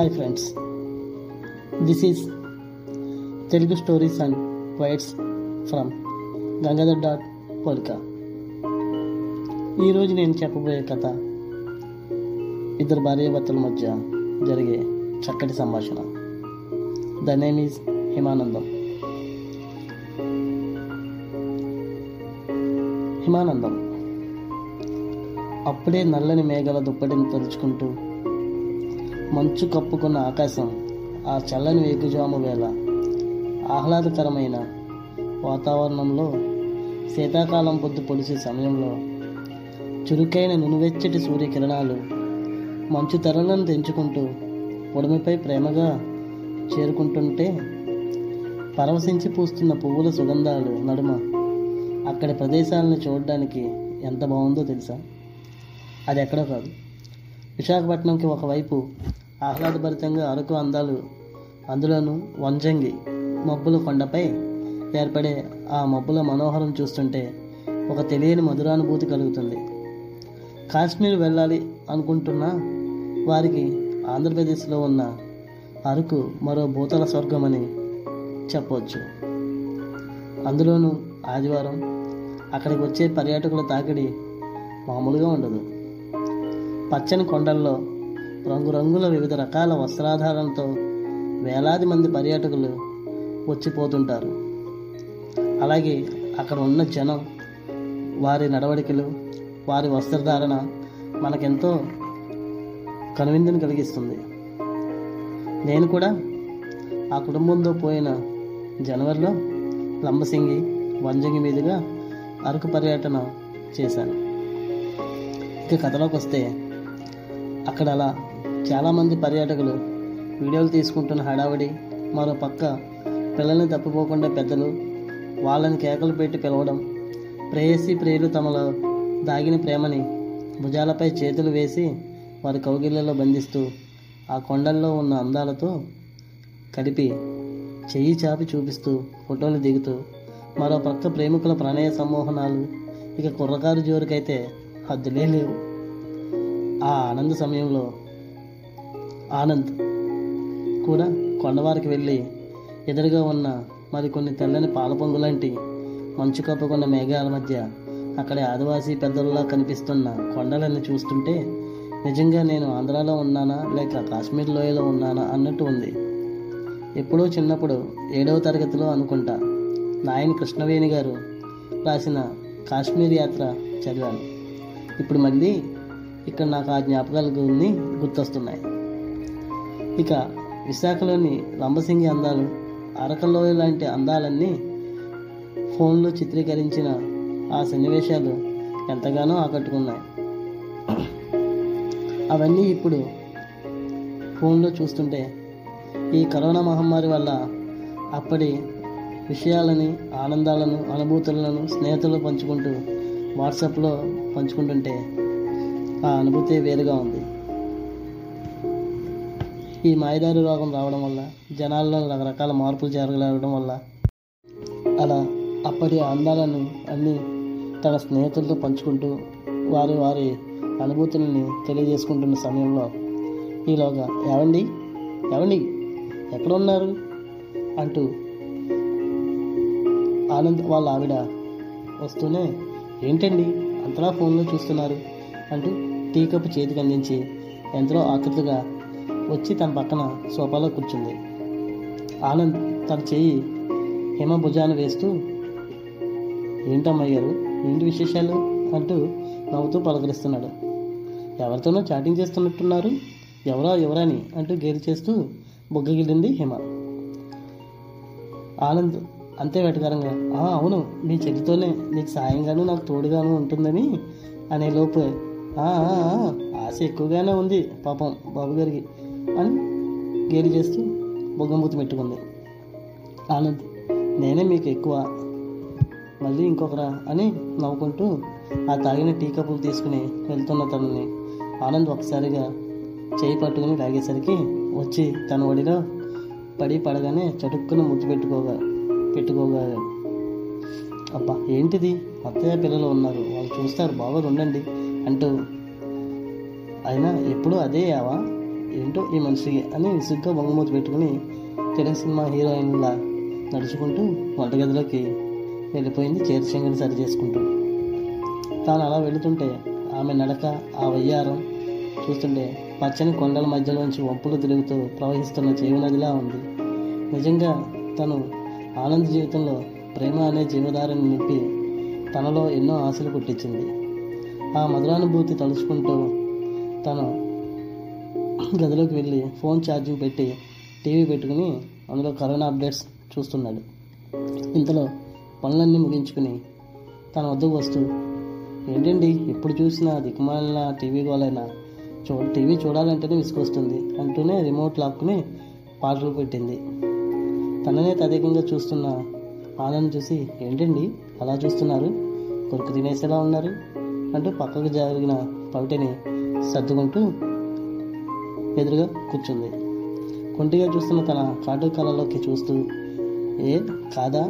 Hi friends this is Telugu stories and whites from Gangadhar dot పోలికా ఈరోజు నేను చెప్పబోయే కథ ఇద్దరు భార్యాభర్తల మధ్య జరిగే చక్కటి సంభాషణ. The name is Himanandam Himanandam అప్పుడే నల్లని మేఘాల దుప్పటిని తలుచుకుంటూ మంచు కప్పుకున్న ఆకాశం ఆ చల్లని వేకుజాము వేళ. ఆహ్లాదకరమైన వాతావరణంలో శీతాకాలం పొద్దు పొడిసే సమయంలో చురుకైన నునువెచ్చటి సూర్యకిరణాలు మంచు తెరలను తెంచుకుంటూ పొడిమిపై ప్రేమగా చేరుకుంటుంటే పరవశించి పూస్తున్న పువ్వుల సుగంధాలు నడుమ అక్కడి ప్రదేశాలను చూడడానికి ఎంత బాగుందో తెలుసా? అది ఎక్కడో కాదు. విశాఖపట్నంకి ఒకవైపు ఆహ్లాదభరితంగా అరకు అందాలు అందులోనూ వంజంగి మబ్బుల కొండపై ఏర్పడే ఆ మబ్బుల మనోహరం చూస్తుంటే ఒక తెలియని మధురానుభూతి కలుగుతుంది. కాశ్మీర్ వెళ్ళాలి అనుకుంటున్న వారికి ఆంధ్రప్రదేశ్లో ఉన్న అరకు మరో భూతల స్వర్గమని చెప్పవచ్చు అందులోనూ ఆదివారం అక్కడికి వచ్చే పర్యాటకుల తాకిడి మామూలుగా ఉండదు. పచ్చని కొండల్లో రంగురంగుల వివిధ రకాల వస్త్రాధారణతో వేలాది మంది పర్యాటకులు వచ్చిపోతుంటారు. అలాగే అక్కడ ఉన్న జనం వారి నడవడికలు వారి వస్త్రధారణ మనకెంతో కనువిందును కలిగిస్తుంది. నేను కూడా ఆ కుటుంబంతో పోయిన జనవరిలో లంబసింగి వంజంగి మీదుగా అరకు పర్యటన చేశాను. ఇక కథలోకి వస్తే అక్కడ అలా చాలామంది పర్యాటకులు వీడియోలు తీసుకుంటున్న హడావిడి మరో పక్క పిల్లల్ని తప్పిపోకుండా పెద్దలు వాళ్ళని కేకలు పెట్టి పిలవడం ప్రేయసి ప్రియులు తమలో దాగిన ప్రేమని భుజాలపై చేతులు వేసి వారి కౌగిళ్ళలో బంధిస్తూ ఆ కొండల్లో ఉన్న అందాలతో కలిపి చెయ్యి చాపి చూపిస్తూ ఫోటోలు దిగుతూ మరో పక్క ప్రేమికుల ప్రణయ సమ్మోహనాలు ఇక కుర్రకారు జోరుకైతే హద్దులే లేవు. ఆ ఆనంద సమయంలో ఆనంద్ కూడా కొండవారికి వెళ్ళి ఎదురుగా ఉన్న మరికొన్ని తెల్లని పాల పొంగులాంటి మంచు కప్పుకున్న మేఘాల మధ్య అక్కడి ఆదివాసీ పెద్దలలా కనిపిస్తున్న కొండలను చూస్తుంటే నిజంగా నేను ఆంధ్రాలో ఉన్నానా? లేక కాశ్మీర్ లోయలో ఉన్నానా? అన్నట్టు ఉంది. ఎప్పుడో చిన్నప్పుడు ఏడవ తరగతిలో అనుకుంటా నాయని కృష్ణవేణి గారు రాసిన కాశ్మీర్ యాత్ర చదివాను. ఇప్పుడు మళ్ళీ ఇక్కడ నాకు ఆ జ్ఞాపకాలు గురించి గుర్తొస్తున్నాయి. ఇక విశాఖలోని లంబసింగి అందాలు అరకలోయ లాంటి అందాలన్నీ ఫోన్లో చిత్రీకరించిన ఆ సన్నివేశాలు ఎంతగానో ఆకట్టుకున్నాయి. అవన్నీ ఇప్పుడు ఫోన్లో చూస్తుంటే ఈ కరోనా మహమ్మారి వల్ల అప్పటి విషయాలని ఆనందాలను అనుభూతులను స్నేహితులు పంచుకుంటూ వాట్సాప్లో పంచుకుంటుంటే ఆ అనుభూతి వేరుగా ఉంది. ఈ మాయదారి రోగం రావడం వల్ల జనాల్లో రకరకాల మార్పులు జరగడం వల్ల అలా అప్పటి అందాలను అన్నీ తన స్నేహితులతో పంచుకుంటూ వారి వారి అనుభూతులని తెలియజేసుకుంటున్న సమయంలో ఈలోగా ఏవండి? ఏవండి? ఎక్కడ ఉన్నారు అంటూ ఆనంద్ వాళ్ళ ఆవిడ వస్తూనే ఏంటండి? అంతలా ఫోన్లో చూస్తున్నారు? అంటూ టీ కప్పు చేతికి అందించి ఎంతో ఆకృతిగా వచ్చి తన పక్కన సోఫాలో కూర్చుంది. ఆనంద్ తన చేయి హిమ భుజాన్ని వేస్తూ ఏంటమ్మయ్యారు ఏంటి విశేషాలు? అంటూ నవ్వుతూ పలకరిస్తున్నాడు. ఎవరితోనో చాటింగ్ చేస్తున్నట్టున్నారు. ఎవరా ఎవరని అంటూ గేలి చేస్తూ బొగ్గగిల్లింది హిమ. ఆనంద్ అంతే వెటకారంగా. "ఆ, అవును మీ చెల్లితోనే నీకు సాయంగాను నాకు తోడుగాను ఉంటుందని అనే లోపు ఆశ ఎక్కువగానే ఉంది పాపం బాబు గారికి అని గేలి చేస్తూ బొగ్గంబూతి పెట్టుకుంది. ఆనంద్ నేనే మీకు ఎక్కువ మళ్ళీ ఇంకొకరా అని నవ్వుకుంటూ ఆ తాగిన టీ కప్పులు తీసుకుని వెళ్తున్న తనని ఆనంద్ ఒకసారిగా చేయి పట్టుకుని లాగేసరికి వచ్చి తన ఒడిలో పడి పడగానే చటుక్కున ముద్దు పెట్టుకోగా పెట్టుకోగా అబ్బా ఏంటిది? అత్తయ్య పిల్లలు ఉన్నారు వాళ్ళు చూస్తారు బాగా ఉండండి అంటూ అయినా ఎప్పుడు అదే యావా ఏంటో ఈ మనిషికి అని విసుగ్గా బొంగమూతి పెట్టుకుని తెలుగు సినిమా హీరోయిన్లా నడుచుకుంటూ వంటగదిలోకి వెళ్ళిపోయింది చేతిశంగిని సరి చేసుకుంటూ. తాను అలా వెళుతుంటే ఆమె నడక ఆ వయ్యారం చూస్తుంటే పచ్చని కొండల మధ్యలోంచి వంపులు తిరుగుతూ ప్రవహిస్తున్న జీవనదిలా ఉంది. నిజంగా తను ఆనంద జీవితంలో ప్రేమ అనే జీవధారని నింపి తనలో ఎన్నో ఆశలు పుట్టించింది. ఆ మధురానుభూతి తలుచుకుంటూ తను గదిలోకి వెళ్ళి ఫోన్ ఛార్జింగ్ పెట్టి టీవీ పెట్టుకుని అందులో కరోనా అప్డేట్స్ చూస్తున్నాడు. ఇంతలో పనులన్నీ ముగించుకుని తన వద్దకు వస్తూ ఏంటండి ఎప్పుడు చూసినా దిక్కుమాలిన టీవీ గోలైనా? చూ టీవీ చూడాలంటేనే విసుకొస్తుంది అంటూనే రిమోట్ లాక్కుని పాటలు పెట్టింది. తననే తదేకంగా చూస్తున్న ఆనంద్ చూసి ఏంటండి అలా చూస్తున్నారు? కొరకు తినేసేలా ఉన్నారు? అంటూ పక్కకు జరిగిన పవిటిని సర్దుకుంటూ ఎదురుగా కూర్చుంది. కొంటిగా చూస్తున్న తన కాటు కళలోకి చూస్తూ ఏ కాదా?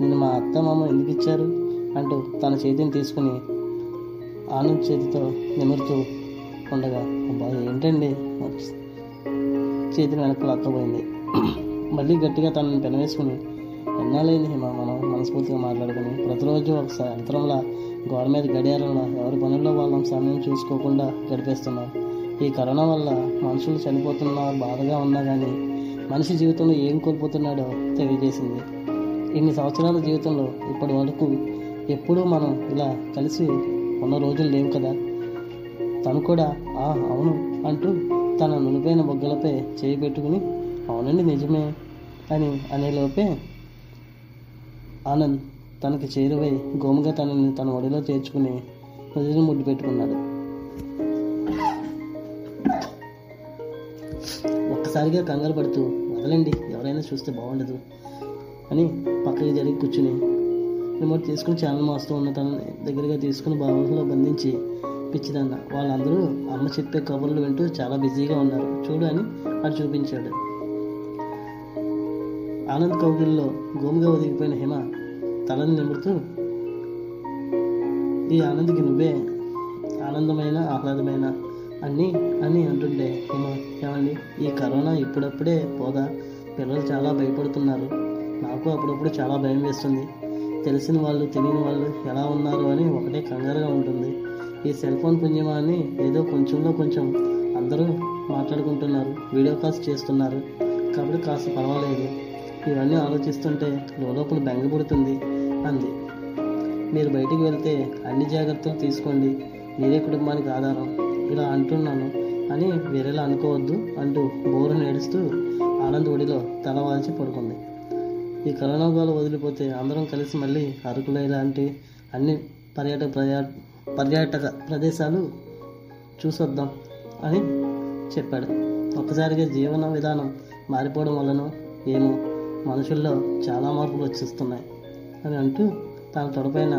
నిన్ను మా అత్త మామ ఎందుకు ఇచ్చారు? అంటూ తన చేతిని తీసుకుని ఆనంద్ చేతితో నిమురుతూ ఉండగా అబ్బా ఏంటండి? చేతిని వెనక్కి లాక్కపోయింది మళ్ళీ గట్టిగా తనని పెనవేసుకుని ఎన్నాళ్ళైంది హిమ? మనం మనస్ఫూర్తిగా మాట్లాడుకుని ప్రతిరోజు ఒక యంత్రంలా గోడ మీద గడియారంలా ఎవరి పనుల్లో వాళ్ళం సమయం చూసుకోకుండా గడిపేస్తున్నాం. ఈ కరోనా వల్ల మనుషులు చనిపోతున్నా బాధగా ఉన్నా కానీ మనిషి జీవితంలో ఏం కోల్పోతున్నాడో తెలియజేసింది. ఇన్ని సంవత్సరాల జీవితంలో ఇప్పటి వరకు ఎప్పుడూ మనం ఇలా కలిసి ఉన్న రోజులు లేవు కదా. తను కూడా ఆ అవును అంటూ తన నులిపైన బొగ్గలపై చేయి పెట్టుకుని అవునండి నిజమే అని అనేలోపే ఆనంద్ తనకి చేరువై గోముగా తనని తన ఒడిలో చేర్చుకుని నుదిని ముడ్డు పెట్టుకున్నాడు ఒక్కసారిగా కంగారు పడుతూ వదలండి ఎవరైనా చూస్తే బాగుండదు. అని పక్కకి జరిగి కూర్చుని రిమోట్ తీసుకుని ఛానల్ మాస్తూ ఉన్న తన దగ్గరగా తీసుకుని బావులో బంధించి పిచ్చిదన్న. వాళ్ళందరూ అమ్మ చెప్పే కబుర్లు వింటూ చాలా బిజీగా ఉన్నారు. చూడు అని అటు చూపించాడు. ఆనంద్ కౌగిల్లో గోముగా ఒదిగిపోయిన హిమ తలని నిమురుతూ ఈ ఆనంద్కి నువ్వే ఆనందమైన ఆహ్లాదమైన అన్నీ అని అంటుండే. ఏమో ఏమండి? ఈ కరోనా ఇప్పుడప్పుడే పోదా? పిల్లలు చాలా భయపడుతున్నారు. నాకు అప్పుడప్పుడు చాలా భయం వేస్తుంది. తెలిసిన వాళ్ళు తెలియని వాళ్ళు ఎలా ఉన్నారు అని ఒకటే కంగారుగా ఉంటుంది. ఈ సెల్ ఫోన్ పుణ్యమా అని ఏదో కొంచెంలో కొంచెం అందరూ మాట్లాడుకుంటున్నారు. వీడియో కాల్స్ చేస్తున్నారు. కాబట్టి కాస్త పర్వాలేదు. ఇవన్నీ ఆలోచిస్తుంటే లోపల బెంగ పుడుతుంది అంది. మీరు బయటికి వెళ్తే అన్ని జాగ్రత్తలు తీసుకోండి. మీరే కుటుంబానికి ఆధారం. ఇలా అంటున్నాను. అని వేరేలా అనుకోవద్దు అంటూ బోరు నేడుస్తూ ఆనంద్ ఒడిలో తల వాల్చి పడుకుంది. ఈ కరోనా గోల వదిలిపోతే అందరం కలిసి మళ్ళీ అరకులో ఇలాంటి అన్ని పర్యాటక ప్రయా పర్యాటక ప్రదేశాలు చూసొద్దాం అని చెప్పాడు. ఒక్కసారిగా జీవన విధానం మారిపోవడం వలన ఏమో మనుషుల్లో చాలా మార్పులు వచ్చేస్తున్నాయి అని అంటూ తన తొడపైన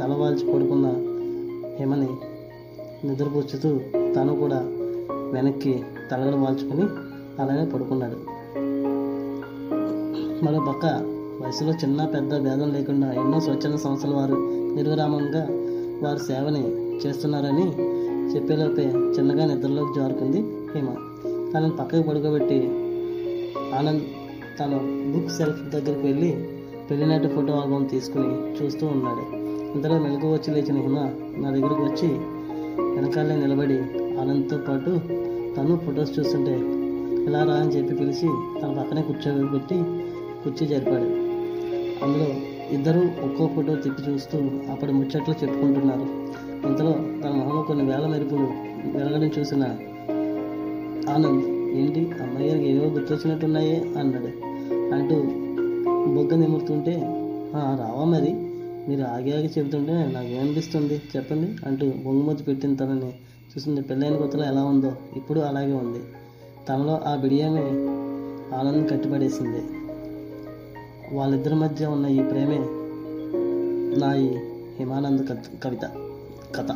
తలవాల్చి పడుకున్న హేమని నిద్రపుచ్చుతూ తను కూడా వెనక్కి తలగలు వాల్చుకొని అలానే పడుకున్నాడు. మరో పక్క వయసులో చిన్న పెద్ద భేదం లేకుండా ఎన్నో స్వచ్ఛంద సంస్థల వారు నిర్విరామంగా వారి సేవని చేస్తున్నారని చెప్పేలోపే చిన్నగా నిద్రలోకి జారుకుంది హిమ. తనను పక్కకు పడుకోబెట్టి ఆనంద్ తన బుక్ సెల్ఫ్ దగ్గరికి వెళ్ళి పెళ్ళినాటి ఫోటో ఆల్బమ్ తీసుకుని చూస్తూ ఉన్నాడు. ఇంతలో మెలకు వచ్చి లేచిన హిమ నా దగ్గరికి వచ్చి వెనకాలే నిలబడి ఆనంద్తో పాటు తను ఫొటోస్ చూస్తుంటే ఇలా రా అని చెప్పి పిలిచి తన పక్కనే కూర్చోబెట్టి కుర్చీ జరిపాడు. అందులో ఇద్దరూ ఒక్కో ఫోటో తిప్పి చూస్తూ అప్పటి ముచ్చట్లు చెప్పుకుంటున్నారు. ఇంతలో తన మొహంలో కొన్ని వేల మెరుపులు వెలగడం చూసిన ఆనంద్ ఏంటి అమ్మాయి గారికి ఏవో గుర్తొచ్చినట్టున్నాయే అన్నాడు. అంటూ బొగ్గ నిమురుతుంటే "ఆ, రావా మరి? మీరు ఆగి ఆగి చెబుతుంటే నాకేమనిపిస్తుంది చెప్పండి అంటూ బొంగుమతి పెట్టిన తనని. చూసింది పెళ్ళైన కొత్తలో ఎలా ఉందో ఇప్పుడు అలాగే ఉంది. తనలో ఆ బిడియమే ఆనందం కట్టిపడేసింది. వాళ్ళిద్దరి మధ్య ఉన్న ఈ ప్రేమే నా ఈ హిమానంద కవిత కథ.